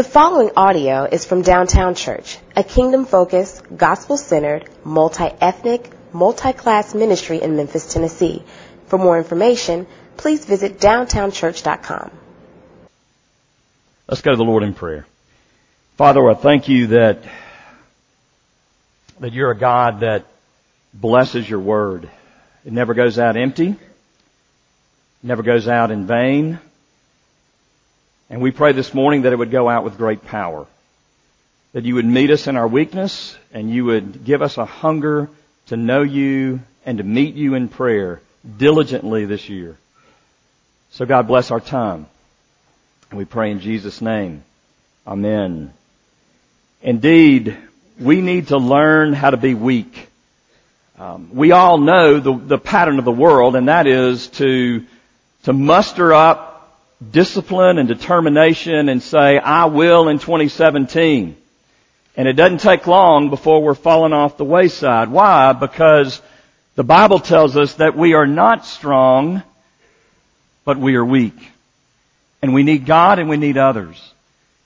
The following audio is from Downtown Church, a kingdom focused, gospel centered, multi ethnic, multi class ministry in Memphis, Tennessee. For more information, please visit downtownchurch.com. Let's go to the Lord in prayer. Father, I thank you that, that you're a God that blesses your word. It never goes out empty. Never goes out in vain. And we pray this morning that it would go out with great power. That you would meet us in our weakness and you would give us a hunger to know you and to meet you in prayer diligently this year. So God bless our time. And we pray in Jesus' name. Amen. Indeed, we need to learn how to be weak. Um, we all know the, the pattern of the world, and that is to to muster up discipline and determination and say, I will in 2017. And it doesn't take long before we're falling off the wayside. Why? Because the Bible tells us that we are not strong, but we are weak. And we need God and we need others.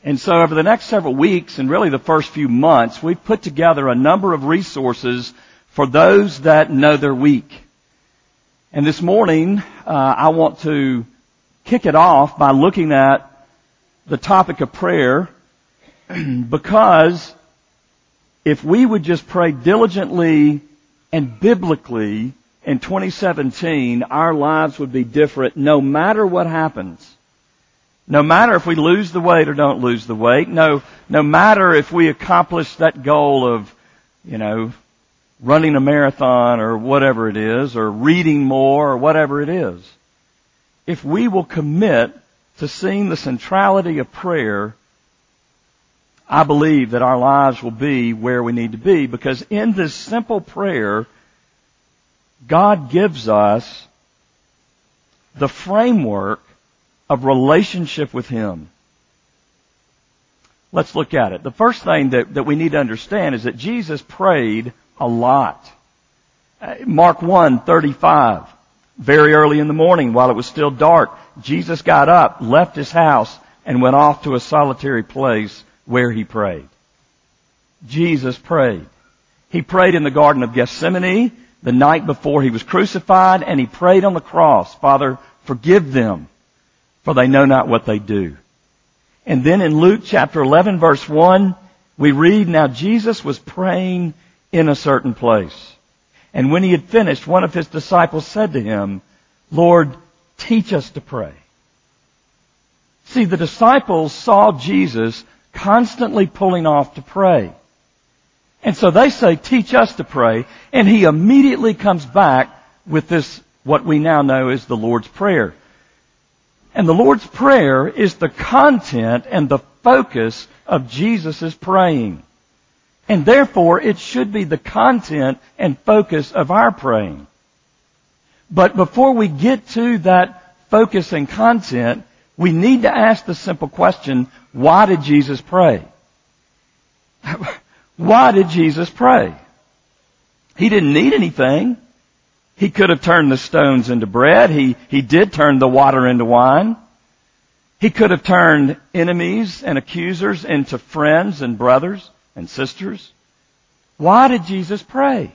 And so over the next several weeks and really the first few months, we've put together a number of resources for those that know they're weak. And this morning, uh, I want to kick it off by looking at the topic of prayer because if we would just pray diligently and biblically in 2017, our lives would be different no matter what happens. No matter if we lose the weight or don't lose the weight, no, no matter if we accomplish that goal of, you know, running a marathon or whatever it is, or reading more or whatever it is if we will commit to seeing the centrality of prayer, I believe that our lives will be where we need to be because in this simple prayer, God gives us the framework of relationship with Him. Let's look at it. The first thing that, that we need to understand is that Jesus prayed a lot. Uh, Mark 1, 35. Very early in the morning, while it was still dark, Jesus got up, left his house, and went off to a solitary place where he prayed. Jesus prayed. He prayed in the Garden of Gethsemane the night before he was crucified, and he prayed on the cross, Father, forgive them, for they know not what they do. And then in Luke chapter 11 verse 1, we read, now Jesus was praying in a certain place. And when he had finished, one of his disciples said to him, Lord, teach us to pray. See, the disciples saw Jesus constantly pulling off to pray. And so they say, teach us to pray. And he immediately comes back with this, what we now know is the Lord's Prayer. And the Lord's Prayer is the content and the focus of Jesus' praying. And therefore, it should be the content and focus of our praying. But before we get to that focus and content, we need to ask the simple question, why did Jesus pray? why did Jesus pray? He didn't need anything. He could have turned the stones into bread. He, he did turn the water into wine. He could have turned enemies and accusers into friends and brothers and sisters. Why did Jesus pray?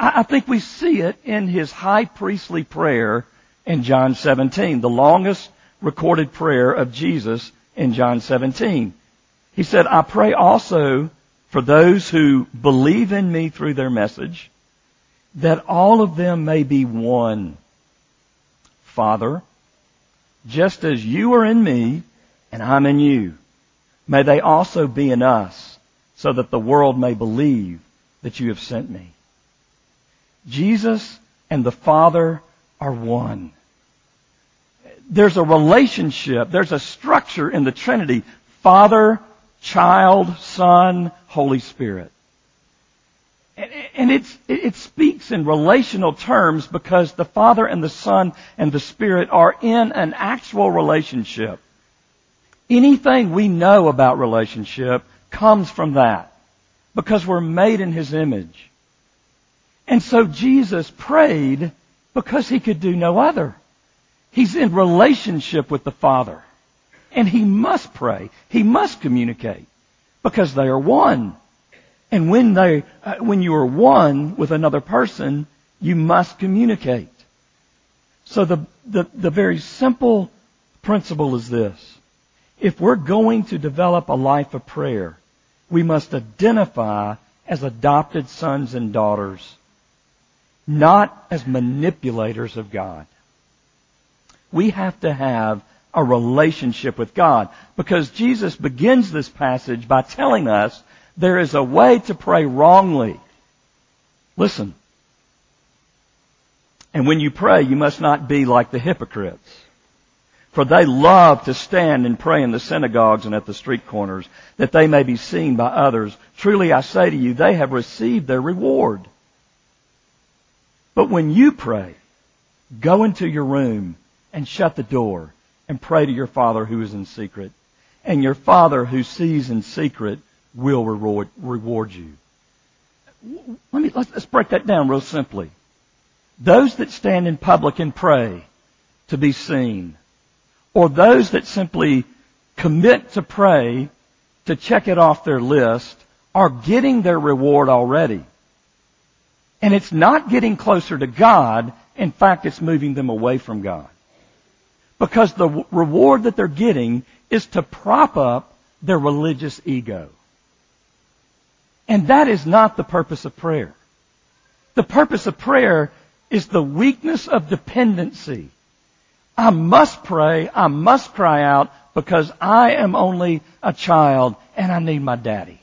I, think we see it in his high priestly prayer in John 17, the longest recorded prayer of Jesus in John 17. He said, I pray also for those who believe in me through their message, that all of them may be one. Father, just as you are in me and I'm in you, may they also be in us so that the world may believe that you have sent me. Jesus and the Father are one. There's a relationship, there's a structure in the Trinity. Father, child, Son, Holy Spirit. And it speaks in relational terms because the Father and the Son and the Spirit are in an actual relationship. Anything we know about relationship comes from that because we're made in His image. And so Jesus prayed because He could do no other. He's in relationship with the Father. and he must pray. He must communicate because they are one. And when they, uh, when you are one with another person, you must communicate. So the, the, the very simple principle is this. If we're going to develop a life of prayer, we must identify as adopted sons and daughters, not as manipulators of God. We have to have a relationship with God because Jesus begins this passage by telling us there is a way to pray wrongly. Listen. And when you pray, you must not be like the hypocrites for they love to stand and pray in the synagogues and at the street corners, that they may be seen by others. Truly I say to you, they have received their reward. But when you pray, go into your room and shut the door and pray to your Father who is in secret. And your Father who sees in secret will reward, reward you. Let me, let's, let's break that down real simply. Those that stand in public and pray to be seen or those that simply commit to pray to check it off their list are getting their reward already. And it's not getting closer to God. In fact, it's moving them away from God. Because the reward that they're getting is to prop up their religious ego. And that is not the purpose of prayer. The purpose of prayer is the weakness of dependency I must pray. I must cry out because I am only a child and I need my daddy.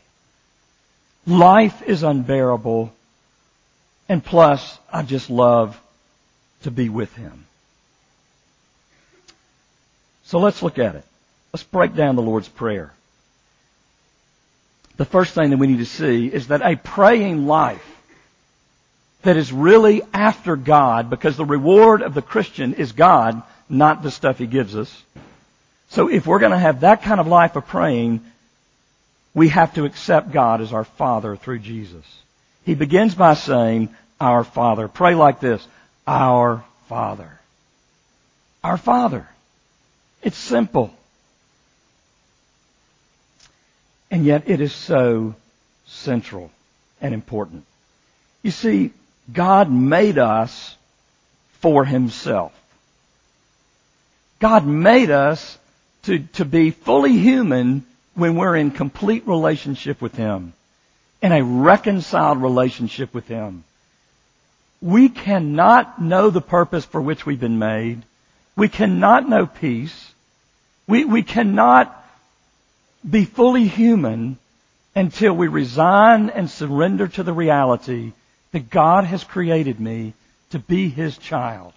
Life is unbearable and plus I just love to be with him. So let's look at it. Let's break down the Lord's Prayer. The first thing that we need to see is that a praying life that is really after God, because the reward of the Christian is God, not the stuff He gives us. So if we're going to have that kind of life of praying, we have to accept God as our Father through Jesus. He begins by saying, Our Father. Pray like this. Our Father. Our Father. It's simple. And yet it is so central and important. You see, God made us for Himself. God made us to, to be fully human when we're in complete relationship with Him. In a reconciled relationship with Him. We cannot know the purpose for which we've been made. We cannot know peace. We, we cannot be fully human until we resign and surrender to the reality that God has created me to be His child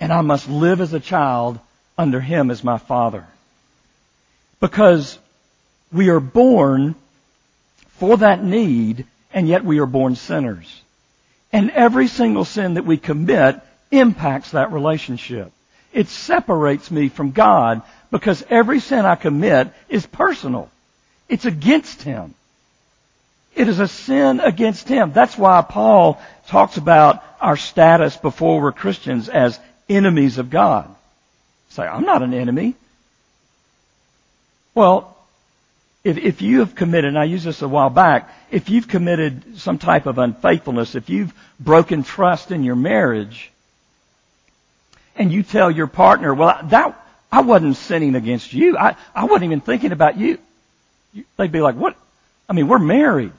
and I must live as a child under Him as my Father. Because we are born for that need, and yet we are born sinners. And every single sin that we commit impacts that relationship. It separates me from God because every sin I commit is personal. It's against Him. It is a sin against Him. That's why Paul talks about our status before we're Christians as enemies of God. Say, I'm not an enemy. Well, if, if you have committed, and I used this a while back, if you've committed some type of unfaithfulness, if you've broken trust in your marriage, and you tell your partner, well, that, I wasn't sinning against you. I, I wasn't even thinking about you. They'd be like, what? I mean, we're married.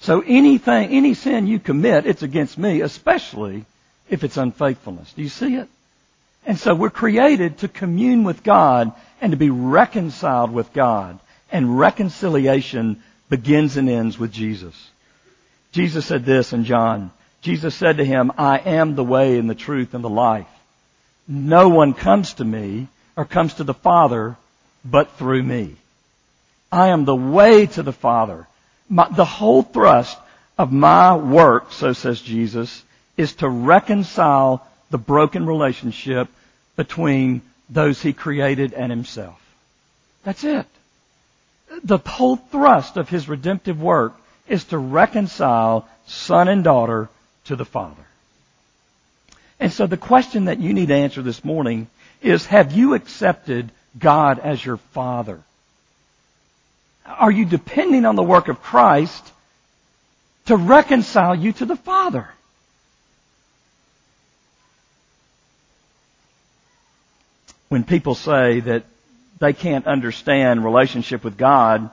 So anything, any sin you commit, it's against me, especially if it's unfaithfulness. Do you see it? And so we're created to commune with God and to be reconciled with God. And reconciliation begins and ends with Jesus. Jesus said this in John. Jesus said to him, I am the way and the truth and the life. No one comes to me or comes to the Father but through me. I am the way to the Father. My, the whole thrust of my work, so says Jesus, is to reconcile the broken relationship between those he created and himself. That's it. The whole thrust of his redemptive work is to reconcile son and daughter to the Father. And so the question that you need to answer this morning is, have you accepted God as your Father? Are you depending on the work of Christ to reconcile you to the Father? When people say that they can't understand relationship with God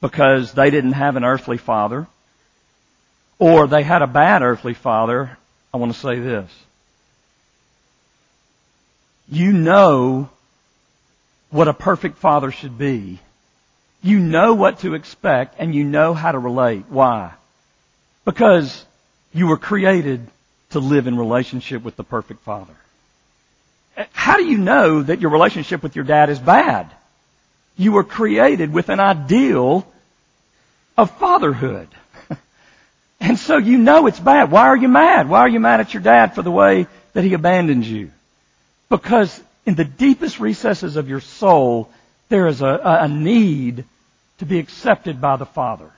because they didn't have an earthly father or they had a bad earthly father, I want to say this. You know what a perfect father should be. You know what to expect and you know how to relate. Why? Because you were created to live in relationship with the perfect father. How do you know that your relationship with your dad is bad? You were created with an ideal of fatherhood. and so you know it's bad. Why are you mad? Why are you mad at your dad for the way that he abandons you? Because in the deepest recesses of your soul, there is a, a need to be accepted by the Father.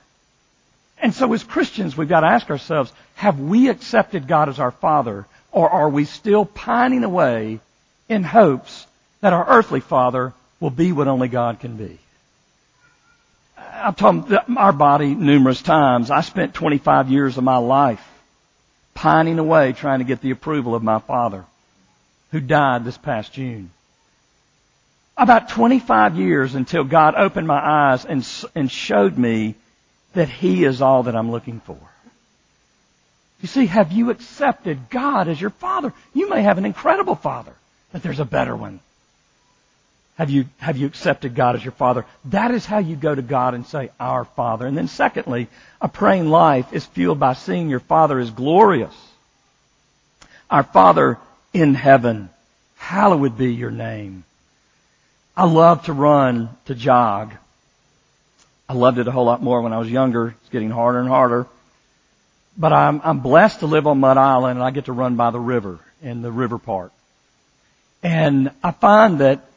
And so as Christians, we've got to ask ourselves, have we accepted God as our Father, or are we still pining away in hopes that our earthly Father will be what only God can be? I've told our body numerous times, I spent 25 years of my life pining away trying to get the approval of my Father who died this past June. About 25 years until God opened my eyes and, and showed me that He is all that I'm looking for. You see, have you accepted God as your Father? You may have an incredible Father, but there's a better one. Have you, have you accepted God as your Father? That is how you go to God and say, Our Father. And then secondly, a praying life is fueled by seeing your Father is glorious. Our Father in heaven, hallowed be your name. I love to run, to jog. I loved it a whole lot more when I was younger. It's getting harder and harder. But I'm, I'm blessed to live on Mud Island and I get to run by the river in the river park. And I find that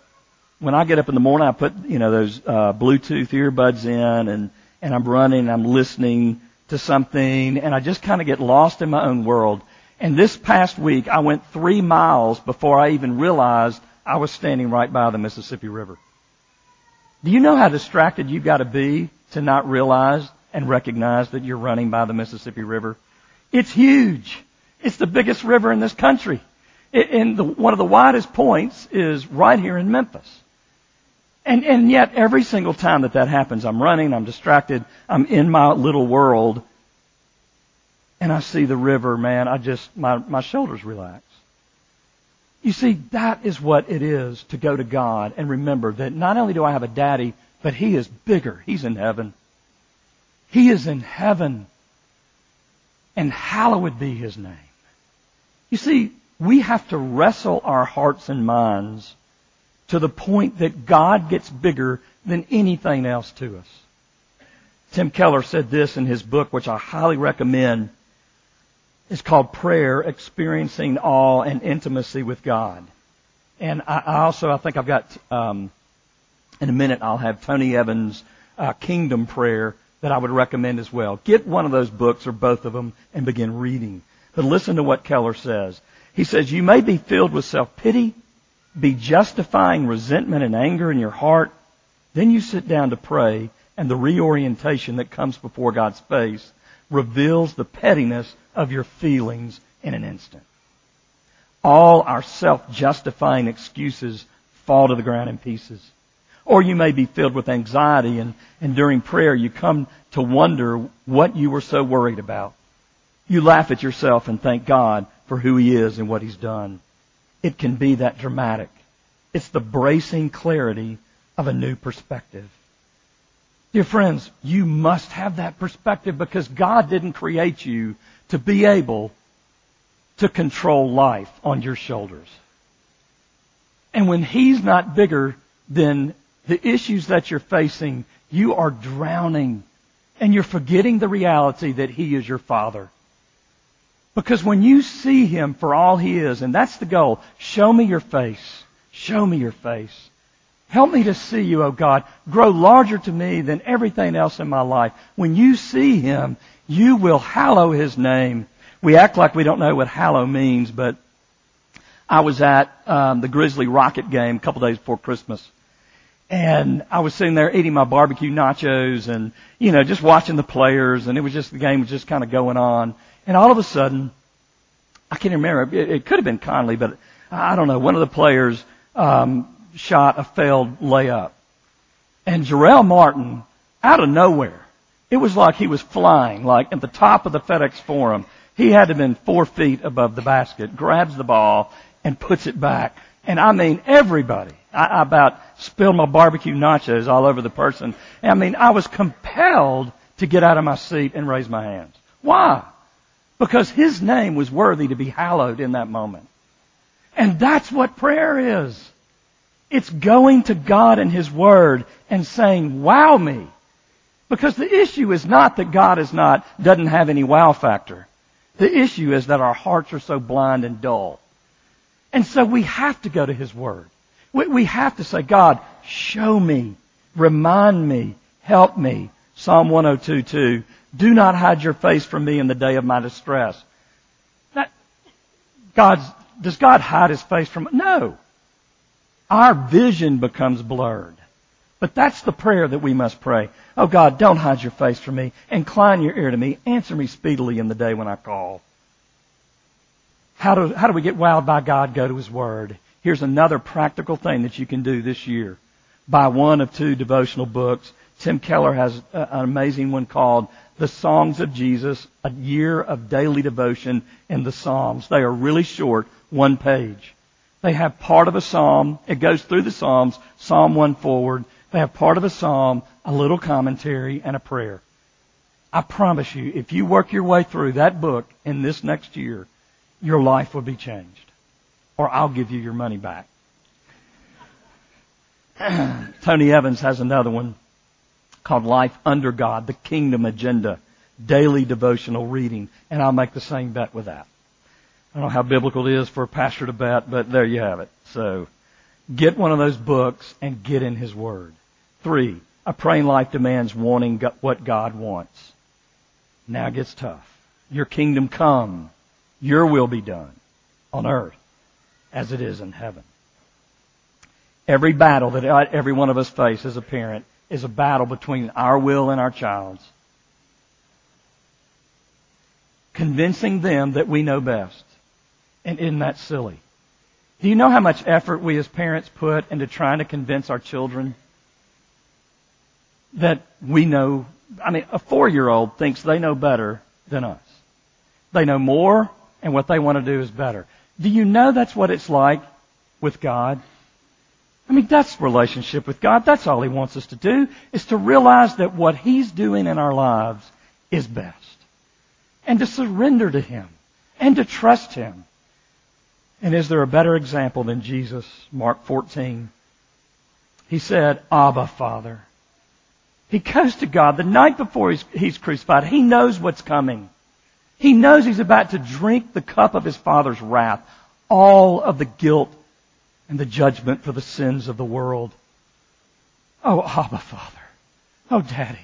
when I get up in the morning, I put, you know, those, uh, Bluetooth earbuds in and, and I'm running, and I'm listening to something and I just kind of get lost in my own world. And this past week, I went three miles before I even realized I was standing right by the Mississippi River. Do you know how distracted you've got to be to not realize and recognize that you're running by the Mississippi River? It's huge. It's the biggest river in this country. And the, one of the widest points is right here in Memphis. And, and yet every single time that that happens, I'm running, I'm distracted, I'm in my little world, and I see the river, man, I just, my, my shoulders relax. You see, that is what it is to go to God and remember that not only do I have a daddy, but he is bigger. He's in heaven. He is in heaven. And hallowed be his name. You see, we have to wrestle our hearts and minds to the point that God gets bigger than anything else to us. Tim Keller said this in his book, which I highly recommend. It's called Prayer, Experiencing Awe and Intimacy with God. And I, also, I think I've got, um, in a minute, I'll have Tony Evans' uh, Kingdom Prayer that I would recommend as well. Get one of those books or both of them and begin reading. But listen to what Keller says. He says, you may be filled with self-pity be justifying resentment and anger in your heart, then you sit down to pray, and the reorientation that comes before God's face reveals the pettiness of your feelings in an instant. All our self-justifying excuses fall to the ground in pieces. Or you may be filled with anxiety and, and during prayer you come to wonder what you were so worried about. You laugh at yourself and thank God for who He is and what He's done it can be that dramatic. It's the bracing clarity of a new perspective. Dear friends, you must have that perspective because God didn't create you to be able to control life on your shoulders. And when He's not bigger than the issues that you're facing, you are drowning and you're forgetting the reality that He is your Father. Because when you see Him for all He is, and that's the goal, show me your face. Show me your face. Help me to see you, oh God. Grow larger to me than everything else in my life. When you see Him, you will hallow His name. We act like we don't know what hallow means, but I was at um, the Grizzly Rocket game a couple days before Christmas. And I was sitting there eating my barbecue nachos and, you know, just watching the players and it was just, the game was just kind of going on. And all of a sudden, I can't remember, it, it could have been Conley, but I don't know, one of the players, um, shot a failed layup. And Jarell Martin, out of nowhere, it was like he was flying, like at the top of the FedEx Forum. He had to have been four feet above the basket, grabs the ball, and puts it back. And I mean everybody. I, I about spilled my barbecue nachos all over the person. I mean, I was compelled to get out of my seat and raise my hands. Why? Because his name was worthy to be hallowed in that moment. And that's what prayer is. It's going to God and His Word and saying, wow me. Because the issue is not that God is not, doesn't have any wow factor. The issue is that our hearts are so blind and dull. And so we have to go to His Word. We, have to say, God, show me, remind me, help me. Psalm 102.2, do not hide your face from me in the day of my distress. That, God's, does God hide His face from, no. Our vision becomes blurred. But that's the prayer that we must pray. Oh God, don't hide your face from me. Incline your ear to me. Answer me speedily in the day when I call. How do, how do we get wowed by God? Go to His Word. Here's another practical thing that you can do this year. Buy one of two devotional books. Tim Keller has an amazing one called The Songs of Jesus, a year of daily devotion in the Psalms. They are really short, one page. They have part of a psalm. It goes through the Psalms, Psalm 1 forward. They have part of a psalm, a little commentary, and a prayer. I promise you, if you work your way through that book in this next year, your life will be changed. Or I'll give you your money back. Tony Evans has another one called Life Under God, the Kingdom Agenda, daily devotional reading, and I'll make the same bet with that. I don't know how biblical it is for a pastor to bet, but there you have it. So, get one of those books and get in His Word. Three, a praying life demands wanting what God wants. Now it gets tough. Your kingdom come. Your will be done on earth as it is in heaven. Every battle that uh, every one of us face as a parent is a battle between our will and our child's. Convincing them that we know best. And isn't that silly? Do you know how much effort we as parents put into trying to convince our children that we know, I mean, a four year old thinks they know better than us. They know more and what they want to do is better. Do you know that's what it's like with God? I mean, that's relationship with God. That's all He wants us to do, is to realize that what He's doing in our lives is best. And to surrender to Him. And to trust Him. And is there a better example than Jesus? Mark 14. He said, Abba, Father. He goes to God the night before he's, he's crucified. He knows what's coming. He knows he's about to drink the cup of his Father's wrath, all of the guilt and the judgment for the sins of the world. Oh, Abba, Father. Oh, Daddy.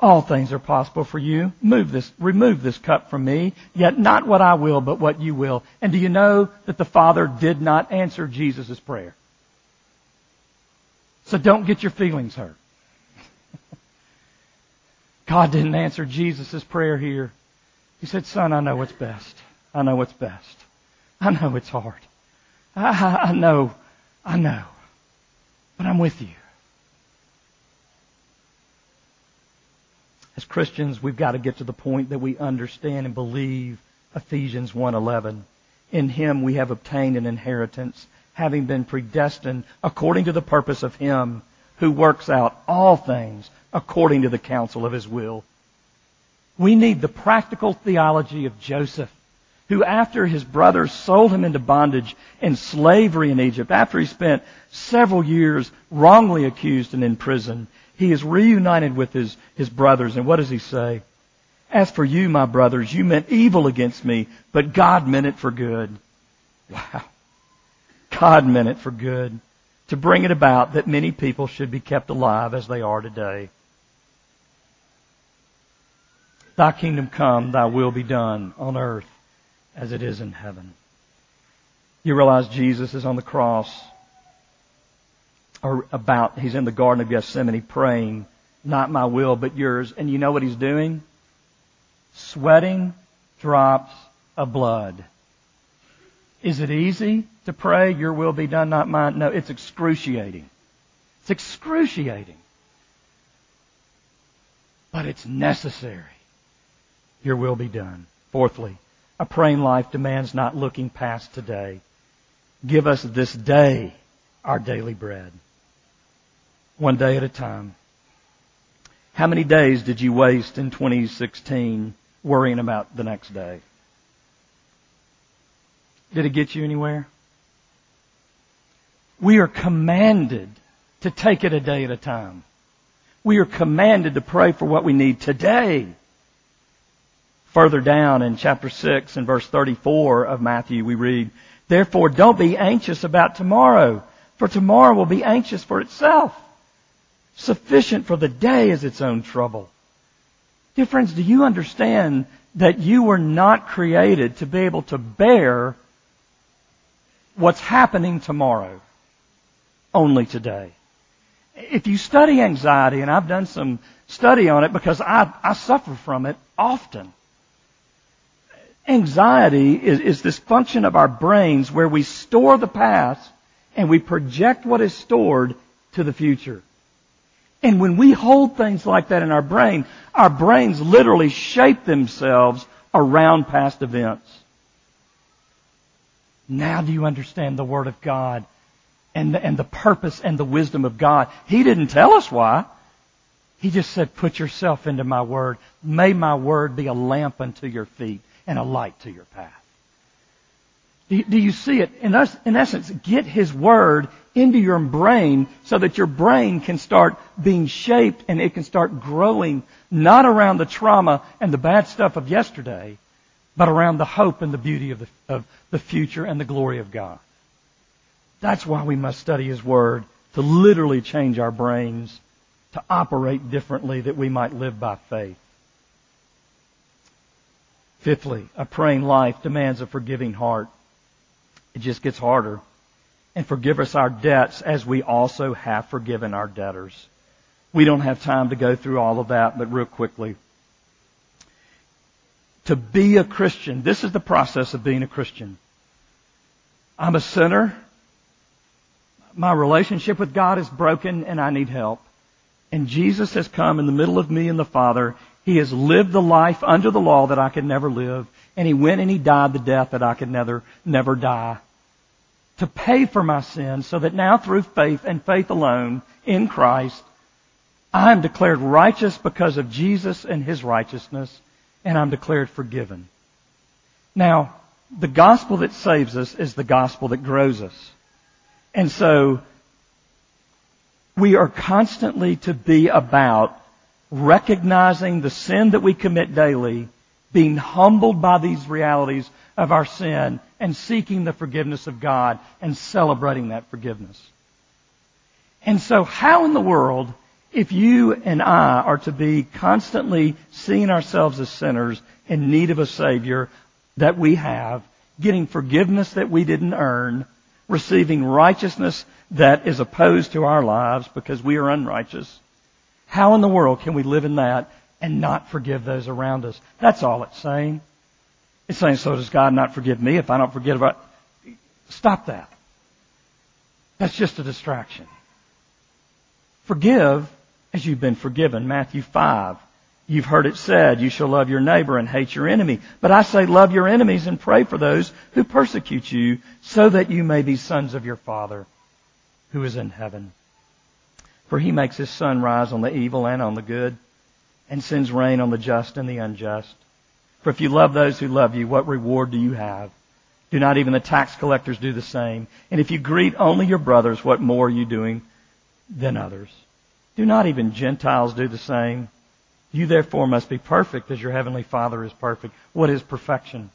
All things are possible for you. Move this, remove this cup from me, yet not what I will, but what you will. And do you know that the Father did not answer Jesus' prayer? So don't get your feelings hurt. God didn't answer Jesus' prayer here. He said, son, I know what's best. I know what's best. I know it's hard. I, I know, I know. But I'm with you. As Christians, we've got to get to the point that we understand and believe Ephesians 1:11. In him we have obtained an inheritance, having been predestined according to the purpose of him who works out all things according to the counsel of his will. We need the practical theology of Joseph, who after his brothers sold him into bondage and slavery in Egypt, after he spent several years wrongly accused and in prison, he is reunited with his, his brothers. And what does he say? As for you, my brothers, you meant evil against me, but God meant it for good. Wow. God meant it for good to bring it about that many people should be kept alive as they are today. Thy kingdom come, thy will be done on earth as it is in heaven. You realize Jesus is on the cross or about, he's in the Garden of Gethsemane praying, not my will, but yours. And you know what he's doing? Sweating drops of blood. Is it easy to pray, your will be done, not mine? No, it's excruciating. It's excruciating. But it's necessary. Your will be done. Fourthly, a praying life demands not looking past today. Give us this day our daily bread. One day at a time. How many days did you waste in 2016 worrying about the next day? Did it get you anywhere? We are commanded to take it a day at a time. We are commanded to pray for what we need today. Further down in chapter 6 and verse 34 of Matthew, we read, Therefore don't be anxious about tomorrow, for tomorrow will be anxious for itself. Sufficient for the day is its own trouble. Dear friends, do you understand that you were not created to be able to bear what's happening tomorrow? Only today. If you study anxiety, and I've done some study on it because I, I suffer from it often. Anxiety is, is this function of our brains where we store the past and we project what is stored to the future. And when we hold things like that in our brain, our brains literally shape themselves around past events. Now do you understand the Word of God and the, and the purpose and the wisdom of God? He didn't tell us why. He just said, put yourself into my Word. May my Word be a lamp unto your feet and a light to your path. Do, you see it? In essence, get His Word into your brain so that your brain can start being shaped and it can start growing not around the trauma and the bad stuff of yesterday, but around the hope and the beauty of the, of the future and the glory of God. That's why we must study His Word to literally change our brains to operate differently that we might live by faith. Fifthly, a praying life demands a forgiving heart. It just gets harder. And forgive us our debts as we also have forgiven our debtors. We don't have time to go through all of that, but real quickly. To be a Christian, this is the process of being a Christian. I'm a sinner. My relationship with God is broken and I need help. And Jesus has come in the middle of me and the Father. He has lived the life under the law that I could never live. And He went and He died the death that I could never, never die. To pay for my sins so that now through faith and faith alone in Christ, I am declared righteous because of Jesus and His righteousness, and I'm declared forgiven. Now, the gospel that saves us is the gospel that grows us. And so, we are constantly to be about recognizing the sin that we commit daily, being humbled by these realities of our sin, and seeking the forgiveness of God and celebrating that forgiveness. And so how in the world, if you and I are to be constantly seeing ourselves as sinners in need of a Savior that we have, getting forgiveness that we didn't earn, receiving righteousness that is opposed to our lives because we are unrighteous, how in the world can we live in that and not forgive those around us? That's all it's saying. It's saying, so does God not forgive me if I don't forget about... Stop that. That's just a distraction. Forgive as you've been forgiven. Matthew 5. You've heard it said, you shall love your neighbor and hate your enemy. But I say love your enemies and pray for those who persecute you so that you may be sons of your Father who is in heaven. For he makes his sun rise on the evil and on the good, and sends rain on the just and the unjust. For if you love those who love you, what reward do you have? Do not even the tax collectors do the same? And if you greet only your brothers, what more are you doing than others? Do not even Gentiles do the same? You therefore must be perfect as your heavenly Father is perfect. What is perfection?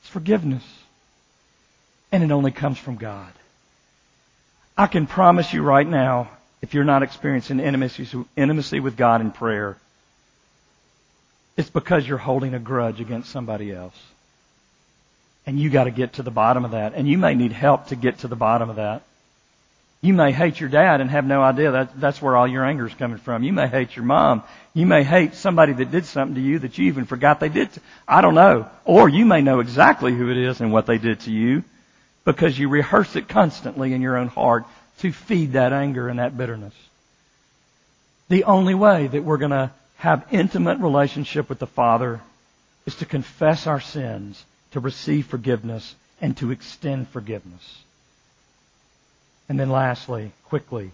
It's forgiveness. And it only comes from God. I can promise you right now, if you're not experiencing intimacy, with God in prayer, it's because you're holding a grudge against somebody else. And you got to get to the bottom of that. And you may need help to get to the bottom of that. You may hate your dad and have no idea that that's where all your anger is coming from. You may hate your mom. You may hate somebody that did something to you that you even forgot they did. To, I don't know. Or you may know exactly who it is and what they did to you because you rehearse it constantly in your own heart to feed that anger and that bitterness. The only way that we're going to have intimate relationship with the Father is to confess our sins, to receive forgiveness, and to extend forgiveness. And then lastly, quickly,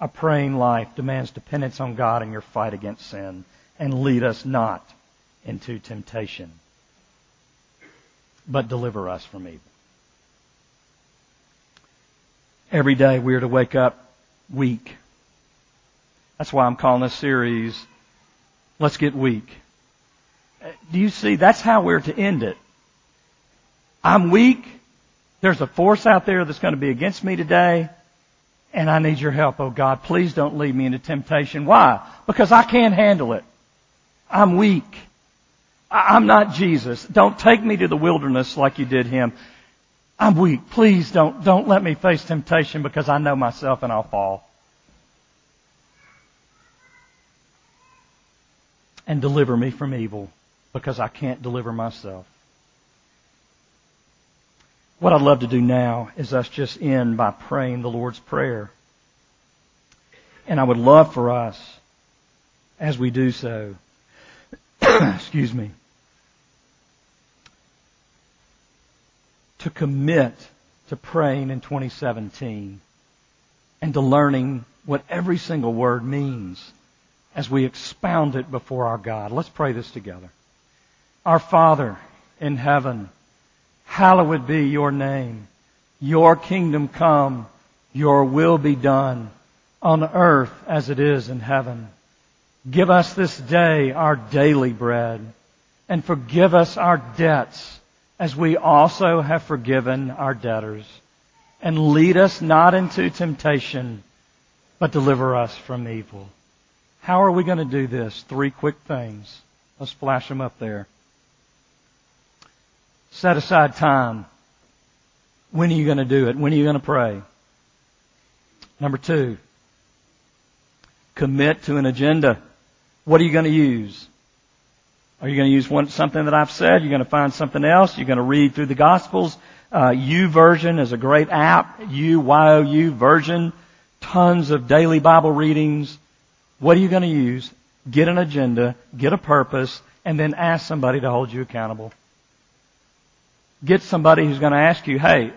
a praying life demands dependence on God in your fight against sin and lead us not into temptation, but deliver us from evil. Every day we are to wake up weak. That's why I'm calling this series, Let's Get Weak. Do you see? That's how we're to end it. I'm weak. There's a force out there that's going to be against me today. And I need your help, oh God. Please don't lead me into temptation. Why? Because I can't handle it. I'm weak. I'm not Jesus. Don't take me to the wilderness like you did him. I'm weak. Please don't, don't let me face temptation because I know myself and I'll fall. And deliver me from evil because I can't deliver myself. What I'd love to do now is us just end by praying the Lord's Prayer. And I would love for us, as we do so, excuse me, to commit to praying in 2017 and to learning what every single word means as we expound it before our God. Let's pray this together. Our Father in heaven, hallowed be your name. Your kingdom come, your will be done on earth as it is in heaven. Give us this day our daily bread and forgive us our debts as we also have forgiven our debtors. And lead us not into temptation, but deliver us from evil. How are we going to do this? Three quick things. Let's flash them up there. Set aside time. When are you going to do it? When are you going to pray? Number two, commit to an agenda. What are you going to use? Are you going to use one, something that I've said? You're going to find something else? You're going to read through the Gospels? Uh, Version is a great app. U Y O U version. Tons of daily Bible readings. What are you going to use? Get an agenda, get a purpose, and then ask somebody to hold you accountable. Get somebody who's going to ask you, hey,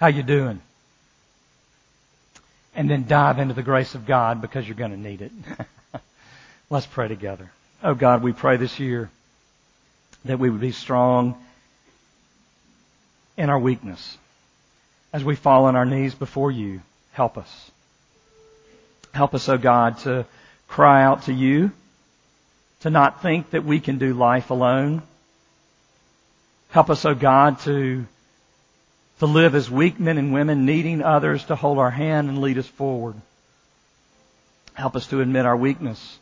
how you doing? And then dive into the grace of God because you're going to need it. Let's pray together. Oh God, we pray this year that we would be strong in our weakness. As we fall on our knees before you, help us. Help us, oh God, to cry out to you, to not think that we can do life alone, Help us, O oh God, to, to live as weak men and women, needing others to hold our hand and lead us forward. Help us to admit our weakness,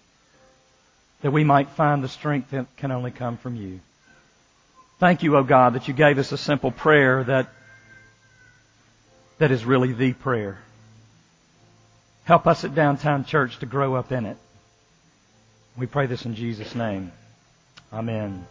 that we might find the strength that can only come from you. Thank you, O oh God, that you gave us a simple prayer that, that is really the prayer. Help us at Downtown Church to grow up in it. We pray this in Jesus' name. Amen.